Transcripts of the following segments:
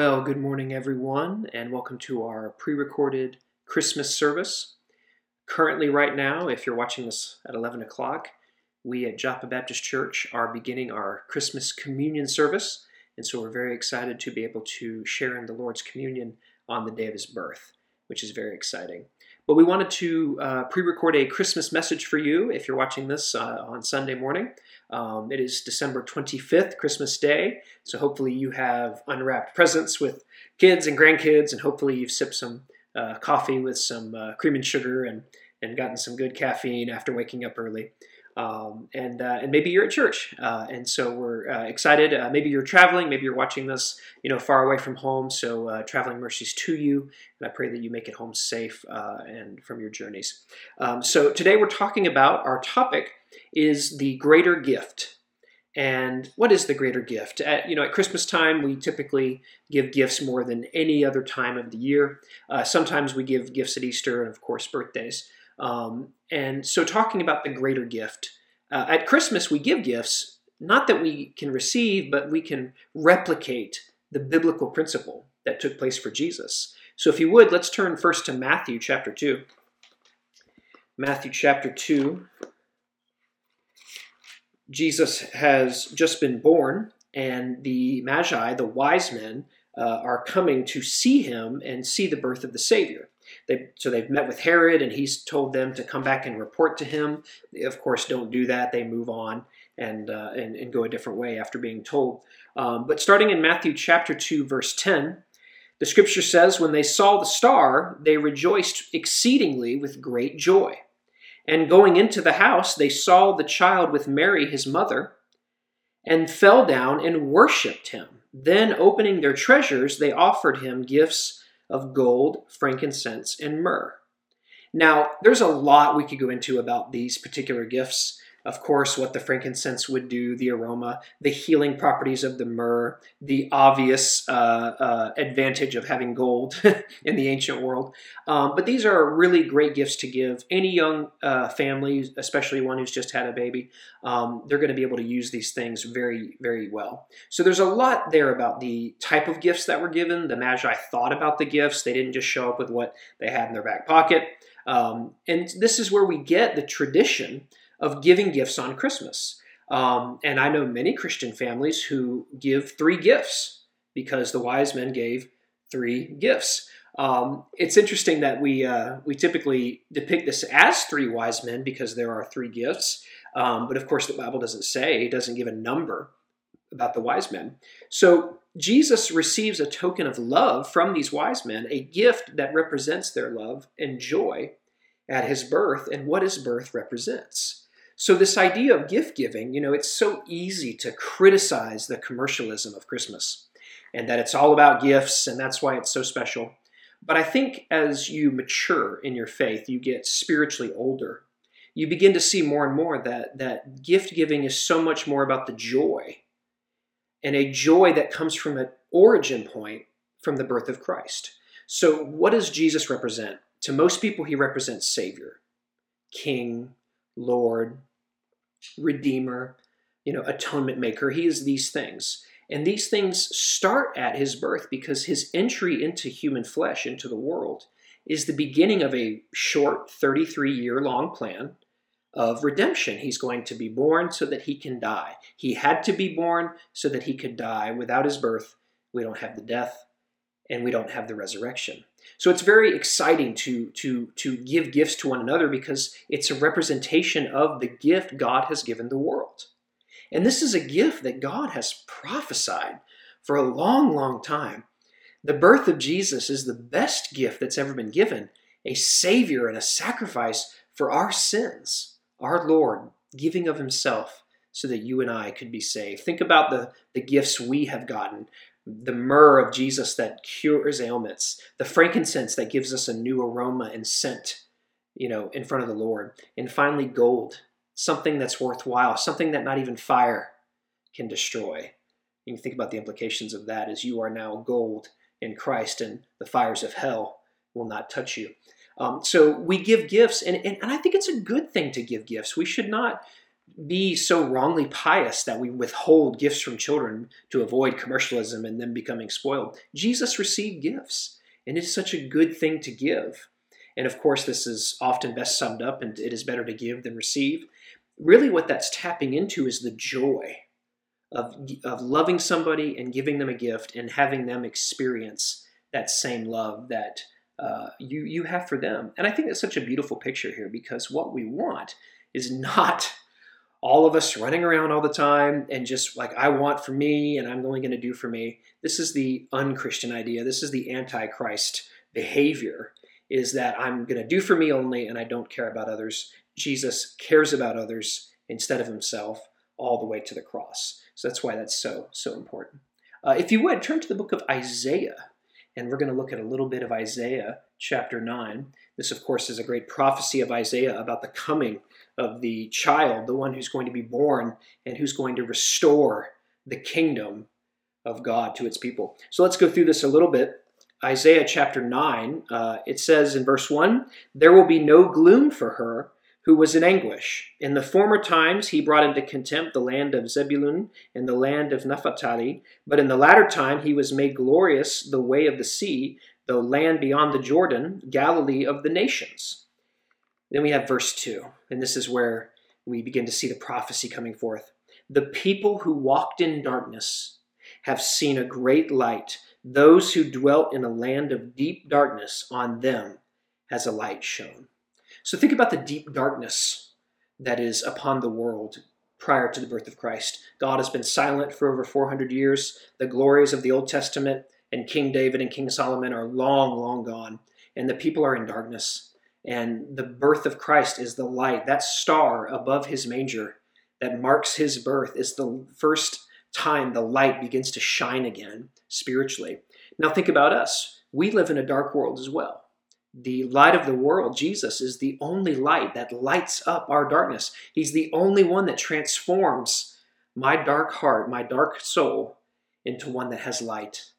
Well, good morning, everyone, and welcome to our pre recorded Christmas service. Currently, right now, if you're watching this at 11 o'clock, we at Joppa Baptist Church are beginning our Christmas communion service, and so we're very excited to be able to share in the Lord's communion on the day of his birth, which is very exciting. But we wanted to uh, pre record a Christmas message for you if you're watching this uh, on Sunday morning. Um, it is December 25th, Christmas Day, so hopefully you have unwrapped presents with kids and grandkids, and hopefully you've sipped some uh, coffee with some uh, cream and sugar and, and gotten some good caffeine after waking up early. Um, and uh, and maybe you're at church, uh, and so we're uh, excited. Uh, maybe you're traveling, maybe you're watching this, you know, far away from home. So uh, traveling mercies to you, and I pray that you make it home safe uh, and from your journeys. Um, so today we're talking about our topic is the greater gift. And what is the greater gift? At you know, at Christmas time, we typically give gifts more than any other time of the year. sometimes we give gifts at Easter and, of course, birthdays. Um, and so, talking about the greater gift, uh, at Christmas we give gifts, not that we can receive, but we can replicate the biblical principle that took place for Jesus. So, if you would, let's turn first to Matthew chapter 2. Matthew chapter 2. Jesus has just been born, and the Magi, the wise men, uh, are coming to see him and see the birth of the Savior. They, so they've met with Herod, and he's told them to come back and report to him. They, of course, don't do that. They move on and uh, and, and, go a different way after being told. Um, but starting in Matthew chapter two, verse ten, the scripture says, "When they saw the star, they rejoiced exceedingly with great joy." And going into the house, they saw the child with Mary, his mother, and fell down and worshipped him. Then, opening their treasures, they offered him gifts of gold, frankincense, and myrrh. Now, there's a lot we could go into about these particular gifts of course, what the frankincense would do, the aroma, the healing properties of the myrrh, the obvious uh, uh, advantage of having gold in the ancient world. Um, but these are really great gifts to give any young uh, family, especially one who's just had a baby. Um, they're going to be able to use these things very, very well. So there's a lot there about the type of gifts that were given. The Magi thought about the gifts, they didn't just show up with what they had in their back pocket. Um, and this is where we get the tradition of giving gifts on Christmas. Um, and I know many Christian families who give three gifts because the wise men gave three gifts. Um, it's interesting that we uh, we typically depict this as three wise men because there are three gifts, um, but of course the Bible doesn't say; it doesn't give a number about the wise men. So Jesus receives a token of love from these wise men, a gift that represents their love and joy at his birth, and what his birth represents. So, this idea of gift giving, you know, it's so easy to criticize the commercialism of Christmas and that it's all about gifts and that's why it's so special. But I think as you mature in your faith, you get spiritually older, you begin to see more and more that, that gift giving is so much more about the joy and a joy that comes from an origin point from the birth of Christ. So, what does Jesus represent? To most people, he represents Savior, King, Lord, Redeemer, you know, atonement maker. He is these things. And these things start at his birth because his entry into human flesh, into the world, is the beginning of a short 33 year long plan of redemption. He's going to be born so that he can die. He had to be born so that he could die. Without his birth, we don't have the death and we don't have the resurrection. So it's very exciting to, to, to give gifts to one another because it's a representation of the gift God has given the world. And this is a gift that God has prophesied for a long, long time. The birth of Jesus is the best gift that's ever been given a Savior and a sacrifice for our sins. Our Lord giving of Himself so that you and I could be saved. Think about the, the gifts we have gotten the myrrh of Jesus that cures ailments, the frankincense that gives us a new aroma and scent, you know, in front of the Lord, and finally gold, something that's worthwhile, something that not even fire can destroy. You can think about the implications of that as you are now gold in Christ, and the fires of hell will not touch you. Um, so we give gifts, and, and, and I think it's a good thing to give gifts. We should not be so wrongly pious that we withhold gifts from children to avoid commercialism and them becoming spoiled. Jesus received gifts, and it is such a good thing to give. And of course, this is often best summed up, and it is better to give than receive. Really, what that's tapping into is the joy of, of loving somebody and giving them a gift and having them experience that same love that uh, you, you have for them. And I think that's such a beautiful picture here because what we want is not all of us running around all the time and just like I want for me and I'm only going to do for me. This is the unchristian idea. This is the antichrist behavior is that I'm going to do for me only and I don't care about others. Jesus cares about others instead of himself all the way to the cross. So that's why that's so so important. Uh, if you would turn to the book of Isaiah and we're going to look at a little bit of Isaiah chapter 9. This, of course, is a great prophecy of Isaiah about the coming of the child, the one who's going to be born and who's going to restore the kingdom of God to its people. So let's go through this a little bit. Isaiah chapter 9, uh, it says in verse 1 There will be no gloom for her who was in anguish. In the former times he brought into contempt the land of Zebulun and the land of Naphtali, but in the latter time he was made glorious the way of the sea, the land beyond the Jordan, Galilee of the nations. Then we have verse 2, and this is where we begin to see the prophecy coming forth. The people who walked in darkness have seen a great light. Those who dwelt in a land of deep darkness, on them has a light shone. So think about the deep darkness that is upon the world prior to the birth of Christ. God has been silent for over 400 years. The glories of the Old Testament and King David and King Solomon are long, long gone, and the people are in darkness. And the birth of Christ is the light, that star above his manger that marks his birth is the first time the light begins to shine again spiritually. Now, think about us. We live in a dark world as well the light of the world, Jesus, is the only light that lights up our darkness. He's the only one that transforms my dark heart, my dark soul, into one that has light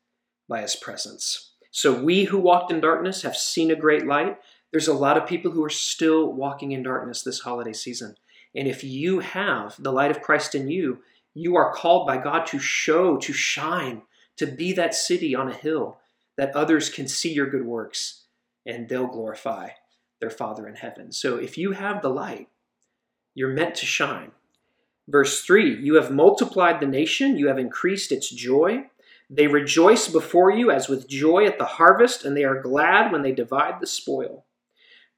by his presence. So we who walked in darkness have seen a great light. There's a lot of people who are still walking in darkness this holiday season. And if you have the light of Christ in you, you are called by God to show, to shine, to be that city on a hill that others can see your good works and they'll glorify their Father in heaven. So if you have the light, you're meant to shine. Verse 3 You have multiplied the nation, you have increased its joy. They rejoice before you as with joy at the harvest, and they are glad when they divide the spoil.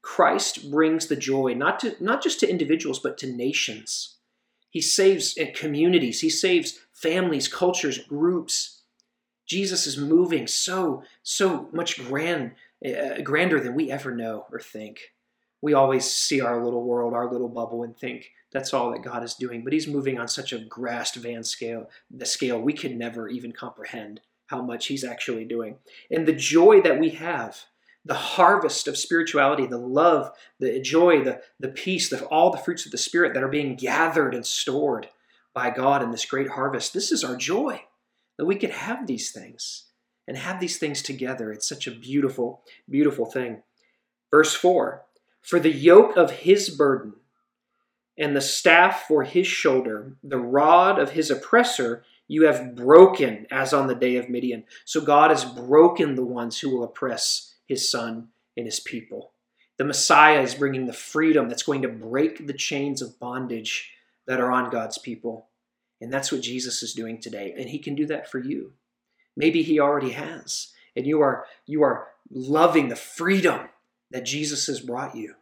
Christ brings the joy not to not just to individuals but to nations. He saves uh, communities, he saves families, cultures, groups. Jesus is moving so so much grand uh, grander than we ever know or think. We always see our little world, our little bubble, and think that's all that God is doing. But He's moving on such a vast van scale, the scale we can never even comprehend how much He's actually doing. And the joy that we have, the harvest of spirituality, the love, the joy, the, the peace, the, all the fruits of the Spirit that are being gathered and stored by God in this great harvest. This is our joy that we can have these things and have these things together. It's such a beautiful, beautiful thing. Verse 4 For the yoke of his burden and the staff for his shoulder, the rod of his oppressor, you have broken as on the day of Midian. So God has broken the ones who will oppress his son and his people. The Messiah is bringing the freedom that's going to break the chains of bondage that are on God's people. And that's what Jesus is doing today. And he can do that for you. Maybe he already has. And you are you are loving the freedom that Jesus has brought you.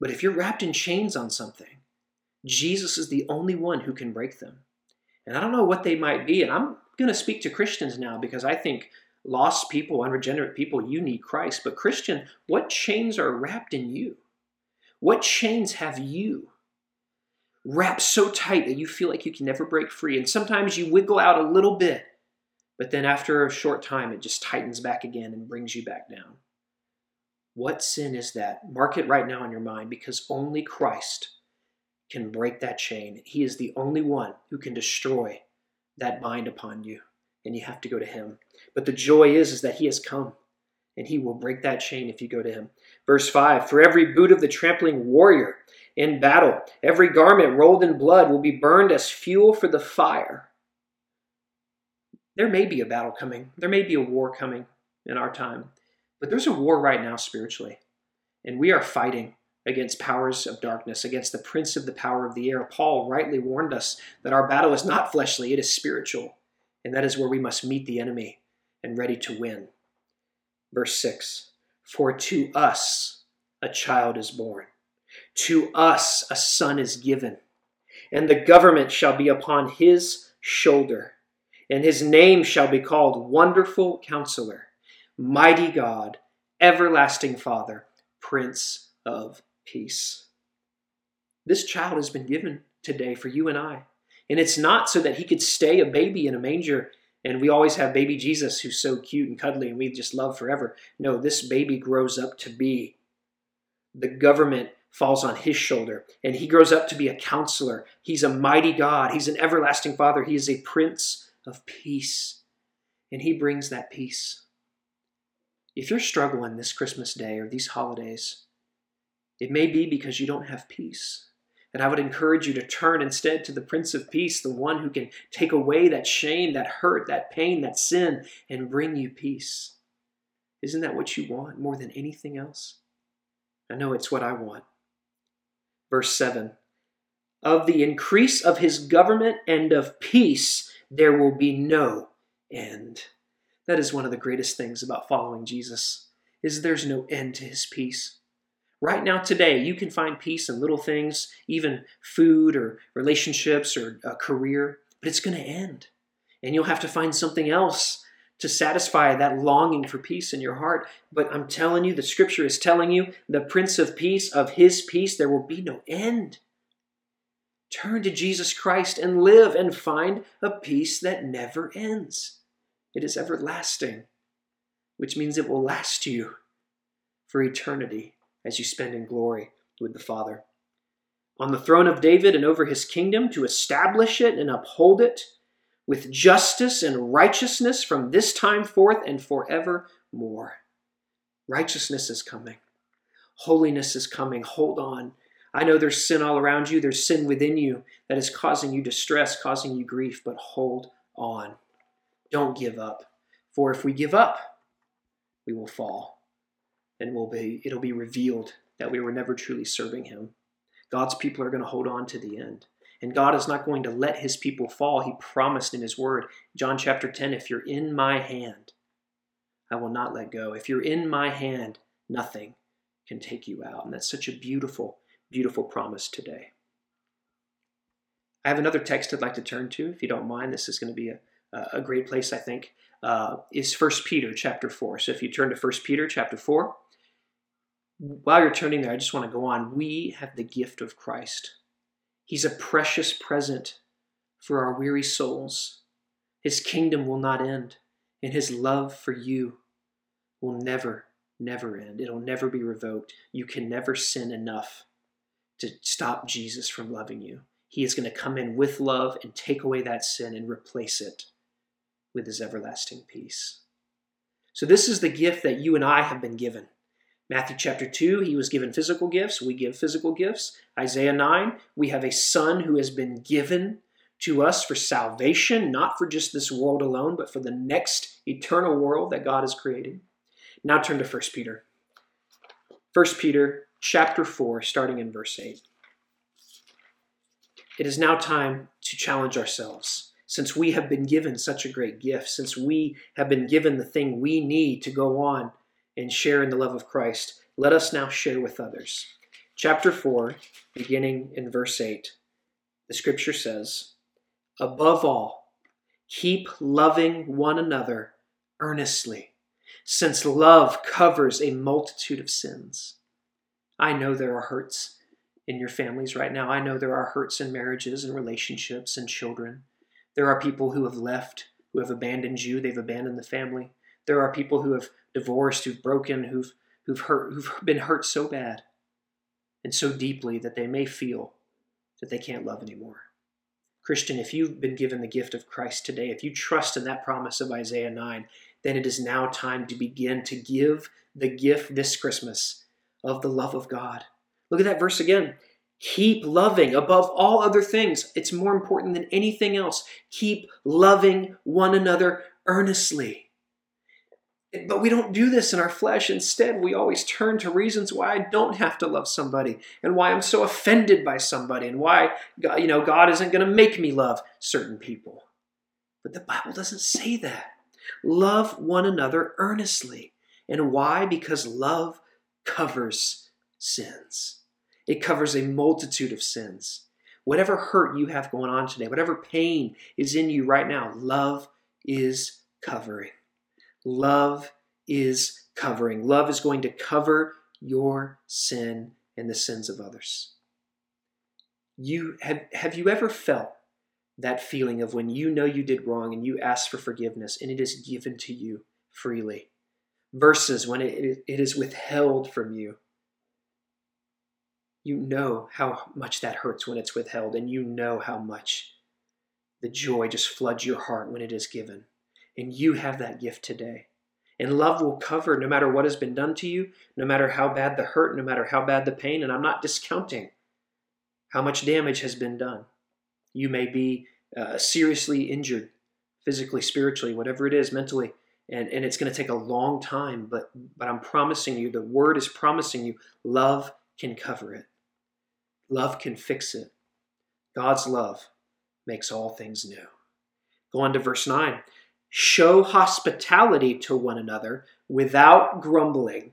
But if you're wrapped in chains on something, Jesus is the only one who can break them. And I don't know what they might be. And I'm going to speak to Christians now because I think lost people, unregenerate people, you need Christ. But Christian, what chains are wrapped in you? What chains have you wrapped so tight that you feel like you can never break free? And sometimes you wiggle out a little bit but then after a short time, it just tightens back again and brings you back down. What sin is that? Mark it right now in your mind because only Christ can break that chain. He is the only one who can destroy that bind upon you, and you have to go to Him. But the joy is, is that He has come and he will break that chain if you go to him. Verse 5 For every boot of the trampling warrior in battle, every garment rolled in blood will be burned as fuel for the fire. There may be a battle coming, there may be a war coming in our time, but there's a war right now spiritually, and we are fighting against powers of darkness, against the prince of the power of the air. Paul rightly warned us that our battle is not fleshly, it is spiritual, and that is where we must meet the enemy and ready to win. Verse 6 For to us a child is born, to us a son is given, and the government shall be upon his shoulder, and his name shall be called Wonderful Counselor, Mighty God, Everlasting Father, Prince of Peace. This child has been given today for you and I. And it's not so that he could stay a baby in a manger and we always have baby Jesus who's so cute and cuddly and we just love forever. No, this baby grows up to be. The government falls on his shoulder and he grows up to be a counselor. He's a mighty God. He's an everlasting Father. He is a prince of peace. And he brings that peace. If you're struggling this Christmas day or these holidays, it may be because you don't have peace. And I would encourage you to turn instead to the Prince of Peace, the one who can take away that shame, that hurt, that pain, that sin, and bring you peace. Isn't that what you want more than anything else? I know it's what I want. Verse 7 Of the increase of his government and of peace, there will be no end. That is one of the greatest things about following Jesus is there's no end to his peace. Right now, today, you can find peace in little things, even food or relationships or a career, but it's going to end. And you'll have to find something else to satisfy that longing for peace in your heart. But I'm telling you, the scripture is telling you, the Prince of Peace, of his peace, there will be no end. Turn to Jesus Christ and live and find a peace that never ends. It is everlasting, which means it will last you for eternity as you spend in glory with the Father. On the throne of David and over his kingdom to establish it and uphold it with justice and righteousness from this time forth and forevermore. Righteousness is coming. Holiness is coming. Hold on. I know there's sin all around you, there's sin within you that is causing you distress, causing you grief, but hold on. Don't give up. For if we give up, we will fall and will be it'll be revealed that we were never truly serving him. God's people are going to hold on to the end. And God is not going to let his people fall. He promised in his word, John chapter 10, if you're in my hand, I will not let go. If you're in my hand, nothing can take you out. And that's such a beautiful, beautiful promise today. I have another text I'd like to turn to, if you don't mind. This is going to be a, a great place, I think, uh, is 1 Peter chapter 4. So if you turn to 1 Peter chapter 4, while you're turning there, I just want to go on. We have the gift of Christ. He's a precious present for our weary souls. His kingdom will not end, and his love for you will never, never end. It'll never be revoked. You can never sin enough to stop Jesus from loving you. He is going to come in with love and take away that sin and replace it with his everlasting peace. So, this is the gift that you and I have been given. Matthew chapter 2, he was given physical gifts. We give physical gifts. Isaiah 9, we have a son who has been given to us for salvation, not for just this world alone, but for the next eternal world that God is creating. Now turn to 1 Peter. 1 Peter chapter 4, starting in verse 8. It is now time to challenge ourselves. Since we have been given such a great gift, since we have been given the thing we need to go on and share in the love of Christ, let us now share with others. Chapter 4, beginning in verse 8, the scripture says, Above all, keep loving one another earnestly, since love covers a multitude of sins. I know there are hurts in your families right now. I know there are hurts in marriages and relationships and children. There are people who have left, who have abandoned you, they've abandoned the family. There are people who have divorced, who've broken, who've who've hurt, who've been hurt so bad and so deeply that they may feel that they can't love anymore. Christian, if you've been given the gift of Christ today, if you trust in that promise of Isaiah 9, then it is now time to begin to give the gift this Christmas of the love of God. Look at that verse again. Keep loving above all other things. It's more important than anything else. Keep loving one another earnestly. But we don't do this in our flesh. Instead, we always turn to reasons why I don't have to love somebody and why I'm so offended by somebody and why God, you know God isn't going to make me love certain people. But the Bible doesn't say that. Love one another earnestly. And why? Because love covers sins. It covers a multitude of sins. Whatever hurt you have going on today, whatever pain is in you right now, love is covering. Love is covering. Love is going to cover your sin and the sins of others. You have, have you ever felt that feeling of when you know you did wrong and you ask for forgiveness and it is given to you freely versus when it, it is withheld from you? You know how much that hurts when it's withheld, and you know how much the joy just floods your heart when it is given. And you have that gift today. And love will cover no matter what has been done to you, no matter how bad the hurt, no matter how bad the pain. And I'm not discounting how much damage has been done. You may be uh, seriously injured, physically, spiritually, whatever it is, mentally. And, and it's going to take a long time, but, but I'm promising you, the word is promising you, love can cover it. Love can fix it. God's love makes all things new. Go on to verse 9. Show hospitality to one another without grumbling.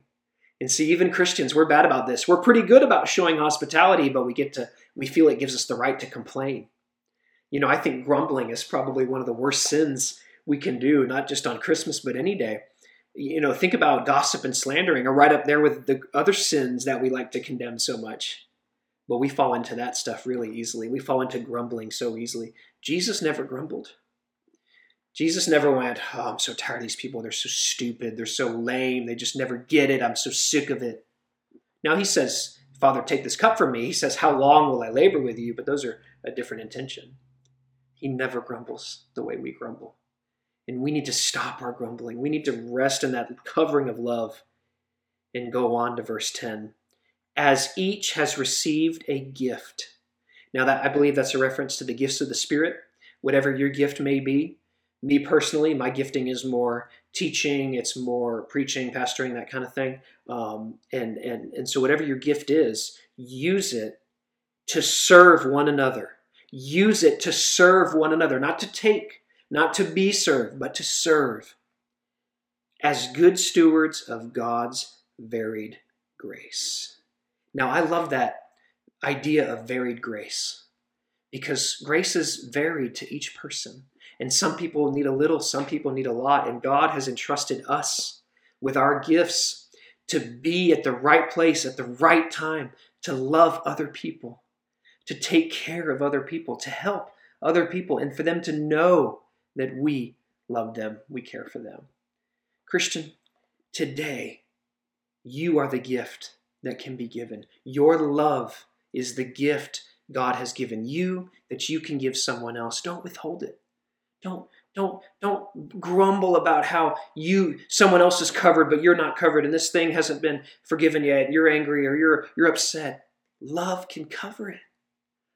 And see, even Christians, we're bad about this. We're pretty good about showing hospitality, but we get to, we feel it gives us the right to complain. You know, I think grumbling is probably one of the worst sins we can do, not just on Christmas, but any day. You know, think about gossip and slandering are right up there with the other sins that we like to condemn so much. But we fall into that stuff really easily. We fall into grumbling so easily. Jesus never grumbled. Jesus never went, Oh, I'm so tired of these people. They're so stupid. They're so lame. They just never get it. I'm so sick of it. Now he says, Father, take this cup from me. He says, How long will I labor with you? But those are a different intention. He never grumbles the way we grumble. And we need to stop our grumbling. We need to rest in that covering of love and go on to verse 10 as each has received a gift. Now that I believe that's a reference to the gifts of the Spirit, whatever your gift may be. Me personally, my gifting is more teaching, it's more preaching, pastoring, that kind of thing. Um, and and and so whatever your gift is, use it to serve one another. Use it to serve one another, not to take, not to be served, but to serve as good stewards of God's varied grace. Now, I love that idea of varied grace because grace is varied to each person. And some people need a little, some people need a lot. And God has entrusted us with our gifts to be at the right place at the right time, to love other people, to take care of other people, to help other people, and for them to know that we love them, we care for them. Christian, today, you are the gift that can be given. Your love is the gift God has given you that you can give someone else. Don't withhold it. Don't don't don't grumble about how you someone else is covered but you're not covered and this thing hasn't been forgiven yet. You're angry or you're you're upset. Love can cover it.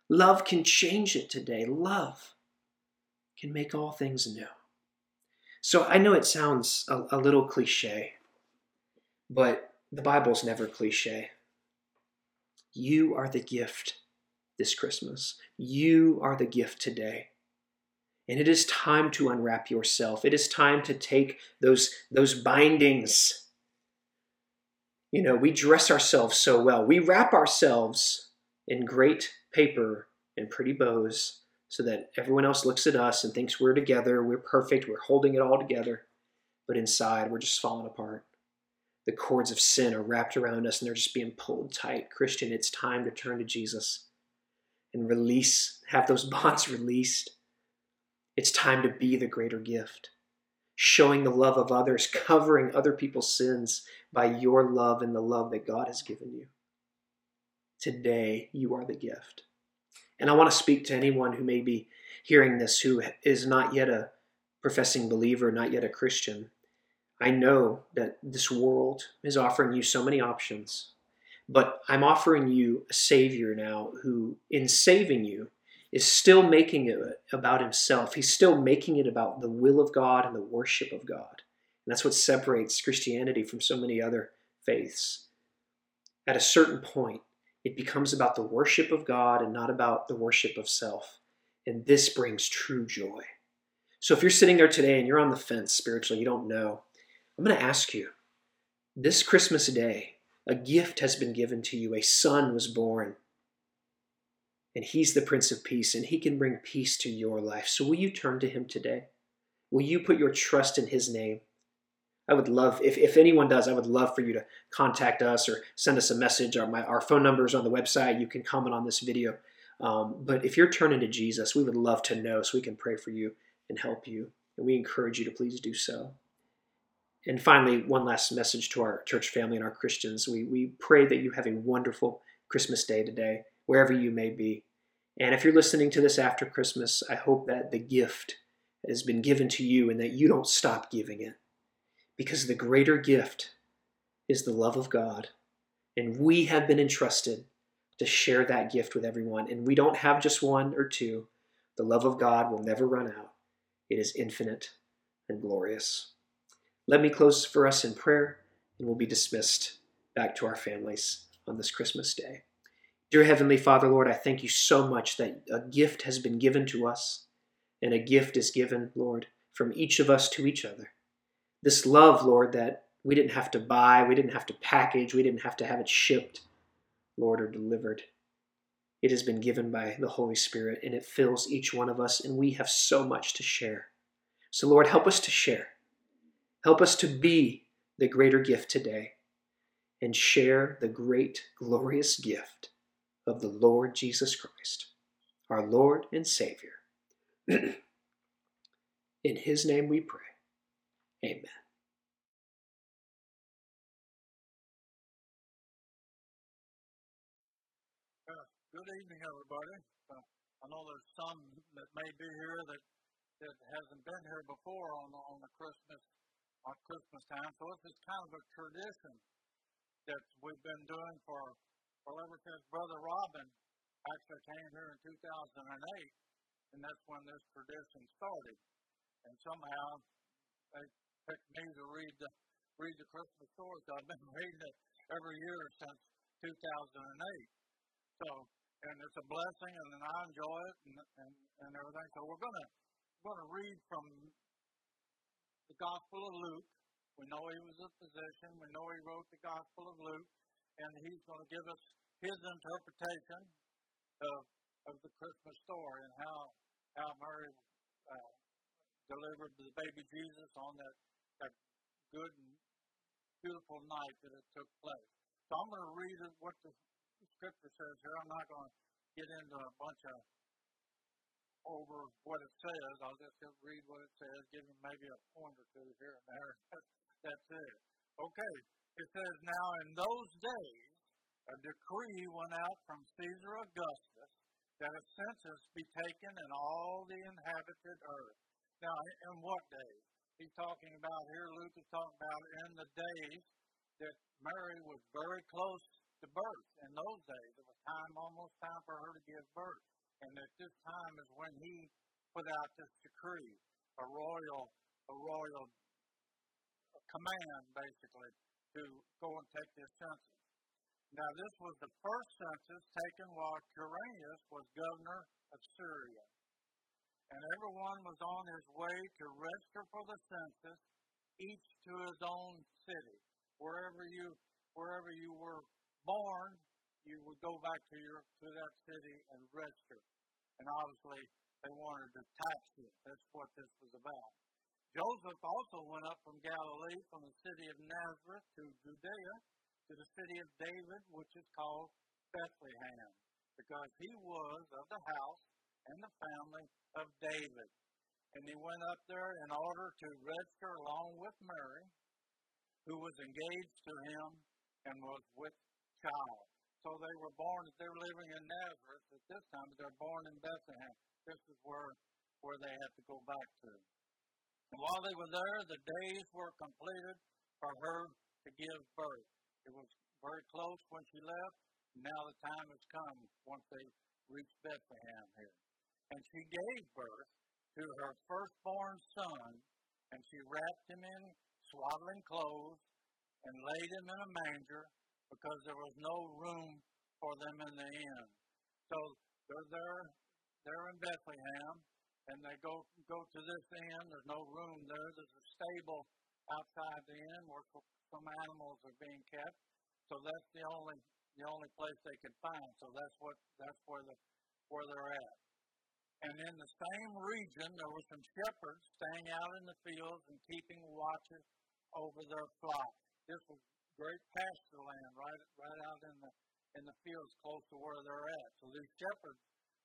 Love can change it today. Love can make all things new. So I know it sounds a, a little cliche, but the Bible's never cliche. You are the gift this Christmas. You are the gift today. And it is time to unwrap yourself. It is time to take those, those bindings. You know, we dress ourselves so well. We wrap ourselves in great paper and pretty bows so that everyone else looks at us and thinks we're together, we're perfect, we're holding it all together. But inside, we're just falling apart the cords of sin are wrapped around us and they're just being pulled tight. Christian, it's time to turn to Jesus and release, have those bonds released. It's time to be the greater gift, showing the love of others, covering other people's sins by your love and the love that God has given you. Today, you are the gift. And I want to speak to anyone who may be hearing this who is not yet a professing believer, not yet a Christian I know that this world is offering you so many options, but I'm offering you a Savior now who, in saving you, is still making it about himself. He's still making it about the will of God and the worship of God. And that's what separates Christianity from so many other faiths. At a certain point, it becomes about the worship of God and not about the worship of self. And this brings true joy. So if you're sitting there today and you're on the fence spiritually, you don't know, I'm going to ask you this Christmas day, a gift has been given to you, a son was born. And he's the Prince of Peace, and he can bring peace to your life. So will you turn to him today? Will you put your trust in his name? I would love, if, if anyone does, I would love for you to contact us or send us a message. Our, my, our phone number is on the website. You can comment on this video. Um, but if you're turning to Jesus, we would love to know so we can pray for you and help you. And we encourage you to please do so. And finally, one last message to our church family and our Christians. We, we pray that you have a wonderful Christmas day today, wherever you may be. And if you're listening to this after Christmas, I hope that the gift has been given to you and that you don't stop giving it because the greater gift is the love of God. And we have been entrusted to share that gift with everyone. And we don't have just one or two. The love of God will never run out, it is infinite and glorious. Let me close for us in prayer, and we'll be dismissed back to our families on this Christmas day. Dear Heavenly Father, Lord, I thank you so much that a gift has been given to us, and a gift is given, Lord, from each of us to each other this love, Lord, that we didn't have to buy, we didn't have to package, we didn't have to have it shipped, Lord, or delivered. It has been given by the Holy Spirit and it fills each one of us, and we have so much to share. So, Lord, help us to share. Help us to be the greater gift today and share the great, glorious gift of the Lord Jesus Christ, our Lord and Savior. In His name we pray. Amen. Good evening, everybody. Uh, I know there's some that may be here that, that hasn't been here before on on the Christmas on Christmas time. So this is kind of a tradition that we've been doing for well ever since Brother Robin actually came here in 2008, and that's when this tradition started. And somehow they picked me to read the read the Christmas stories. I've been reading it every year since 2008. So, and it's a blessing, and and I enjoy it and, and, and everything. So we're gonna we're to read from the Gospel of Luke. We know he was a physician. We know he wrote the Gospel of Luke, and he's going to give us his interpretation of of the Christmas story and how how Mary uh, delivered the baby Jesus on that that good and beautiful night that it took place. So I'm going to read what the scripture says here. I'm not going to get into a bunch of over what it says. I'll just read what it says, give you maybe a point or two here and there. That's it. Okay. It says, Now in those days, a decree went out from Caesar Augustus that a census be taken in all the inhabited earth. Now, in what days? He's talking about here, Luke is talking about in the days that Mary was very close to birth. In those days, it was time, almost time for her to give birth. And at this time is when he put out this decree, a royal, a royal command, basically, to go and take this census. Now, this was the first census taken while Quirinius was governor of Syria and everyone was on his way to register for the census, each to his own city. Wherever you wherever you were born, you would go back to your to that city and register. And obviously they wanted to tax you. That's what this was about. Joseph also went up from Galilee, from the city of Nazareth to Judea, to the city of David, which is called Bethlehem, because he was of the house and the family of David. And he went up there in order to register along with Mary, who was engaged to him and was with child. So they were born, they were living in Nazareth at this time, but they're born in Bethlehem. This is where, where they had to go back to. And while they were there, the days were completed for her to give birth. It was very close when she left. Now the time has come once they reached Bethlehem here. And she gave birth to her firstborn son, and she wrapped him in swaddling clothes and laid him in a manger because there was no room for them in the inn. So they're there, they're in Bethlehem, and they go go to this inn. There's no room there. There's a stable outside the inn where some animals are being kept. So that's the only the only place they could find. So that's what that's where the where they're at. And in the same region, there were some shepherds staying out in the fields and keeping watches over their flock. This was great pasture land right right out in the in the fields close to where they're at. So these shepherds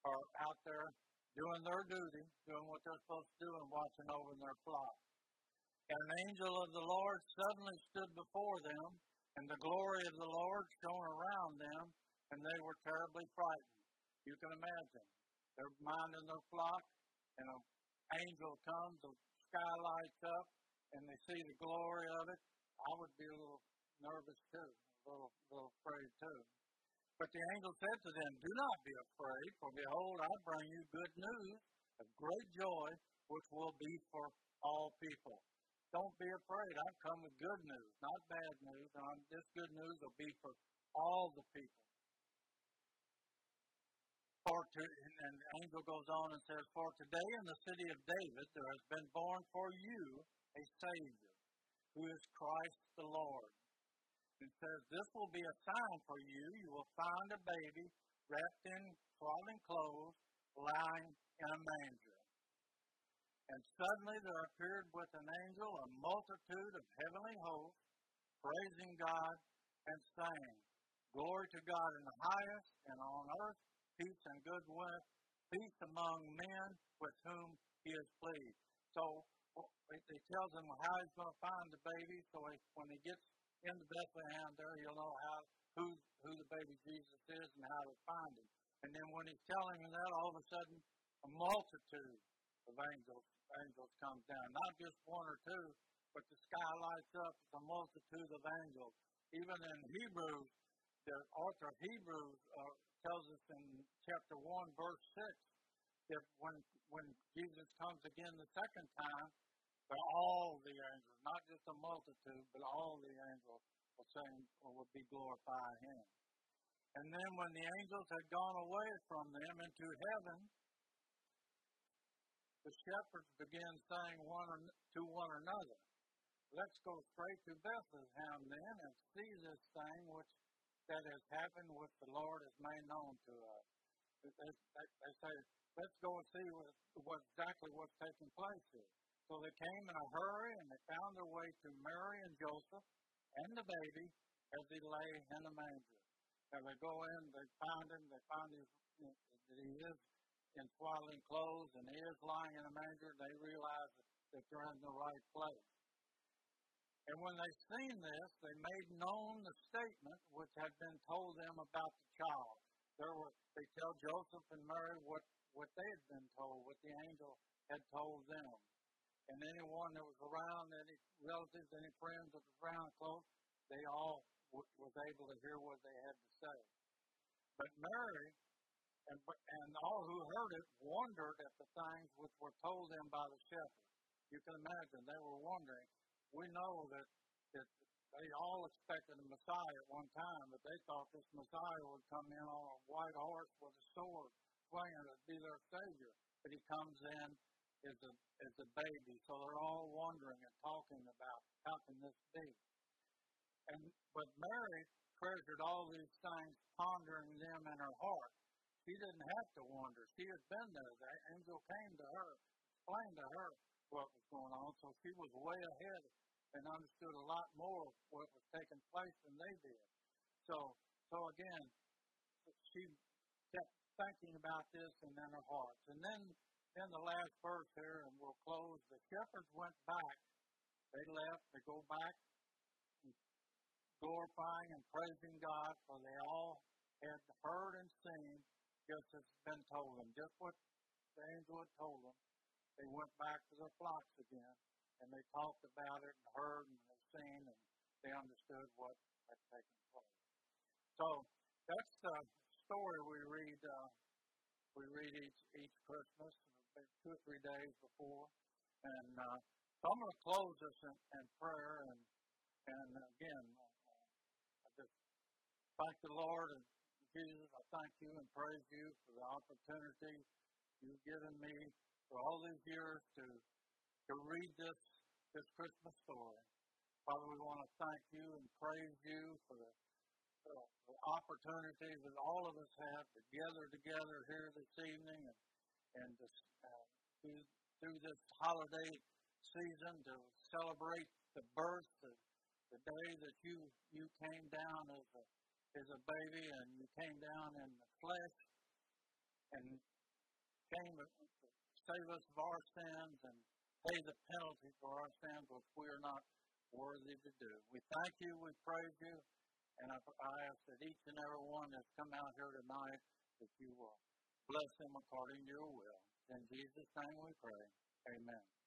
are out there doing their duty, doing what they're supposed to do, and watching over their flock. And an angel of the Lord suddenly stood before them, and the glory of the Lord shone around them, and they were terribly frightened. You can imagine. They're minding their flock, and an angel comes, the sky lights up, and they see the glory of it. I would be a little nervous too, a little, little afraid too. But the angel said to them, Do not be afraid, for behold, I bring you good news of great joy, which will be for all people. Don't be afraid. I've come with good news, not bad news. And this good news will be for all the people. For to, and the angel goes on and says, For today in the city of David there has been born for you a Savior, who is Christ the Lord. It says, This will be a sign for you. You will find a baby wrapped in swaddling clothes, lying in a manger. And suddenly there appeared with an angel a multitude of heavenly hosts, praising God and saying, Glory to God in the highest, and on earth peace and goodwill, peace among men with whom he is pleased. So it tells him how he's going to find the baby. So when he gets into Bethlehem there, you'll know how who who the baby Jesus is and how to find him. And then when he's telling him that, all of a sudden a multitude of angels angels comes down. Not just one or two, but the sky lights up with a multitude of angels. Even in Hebrews, the author of Hebrews uh, tells us in chapter one, verse six, that when when Jesus comes again the second time, that all the angels, not just a multitude, but all the angels will sing or will be glorify him. And then when the angels had gone away from them into heaven, the shepherds began saying one to one another, Let's go straight to Bethlehem then and see this thing which that has happened, which the Lord has made known to us. They, say, Let's go and see what, what exactly what's taking place here. So they came in a hurry and they found their way to Mary and Joseph and the baby as he lay in the manger. And they go in, they find him, they find his, that he is in swaddling clothes and he is lying in a manger. They realize that they're in the right place. And when they seen this, they made known the statement which had been told them about the child. There were, they tell Joseph and Mary what, what they had been told, what the angel had told them and anyone that was around, any relatives, any friends that was around close, they all w- was able to hear what they had to say. But Mary and, and all who heard it wondered at the things which were told them by the shepherds. You can imagine they were wondering. We know that, that they all expected a Messiah at one time, but they thought this Messiah would come in on a white horse with a sword, swinging to be their Savior. But he comes in as a as a baby. So they're all wondering and talking about how can this be. And but Mary treasured all these things, pondering them in her heart. She didn't have to wonder. She had been there. The angel came to her, explained to her what was going on. So she was way ahead and understood a lot more of what was taking place than they did. So, so again, she kept thinking about this and in her heart. And then in the last verse here, and we'll close. The shepherds went back. They left. They go back, glorifying and praising God, for they all had heard and seen just as been told them. Just what the angel had told them. They went back to their flocks again, and they talked about it and heard and they seen and they understood what had taken place. So that's the story we read. Uh, we read each each Christmas, two or three days before, and uh, so I'm going to close this in, in prayer and and again, uh, I just thank the Lord and Jesus. I thank you and praise you for the opportunity you've given me for all these years to to read this this Christmas story. Father, we want to thank you and praise you for the, the, the opportunity that all of us have to gather together here this evening and and to, uh, through, through this holiday season to celebrate the birth, the, the day that you you came down as a as a baby and you came down in the flesh and came save us of our sins and pay the penalty for our sins, which we are not worthy to do. We thank you, we praise you, and I, I ask that each and every one that's come out here tonight that you will bless them according to your will. In Jesus' name we pray. Amen.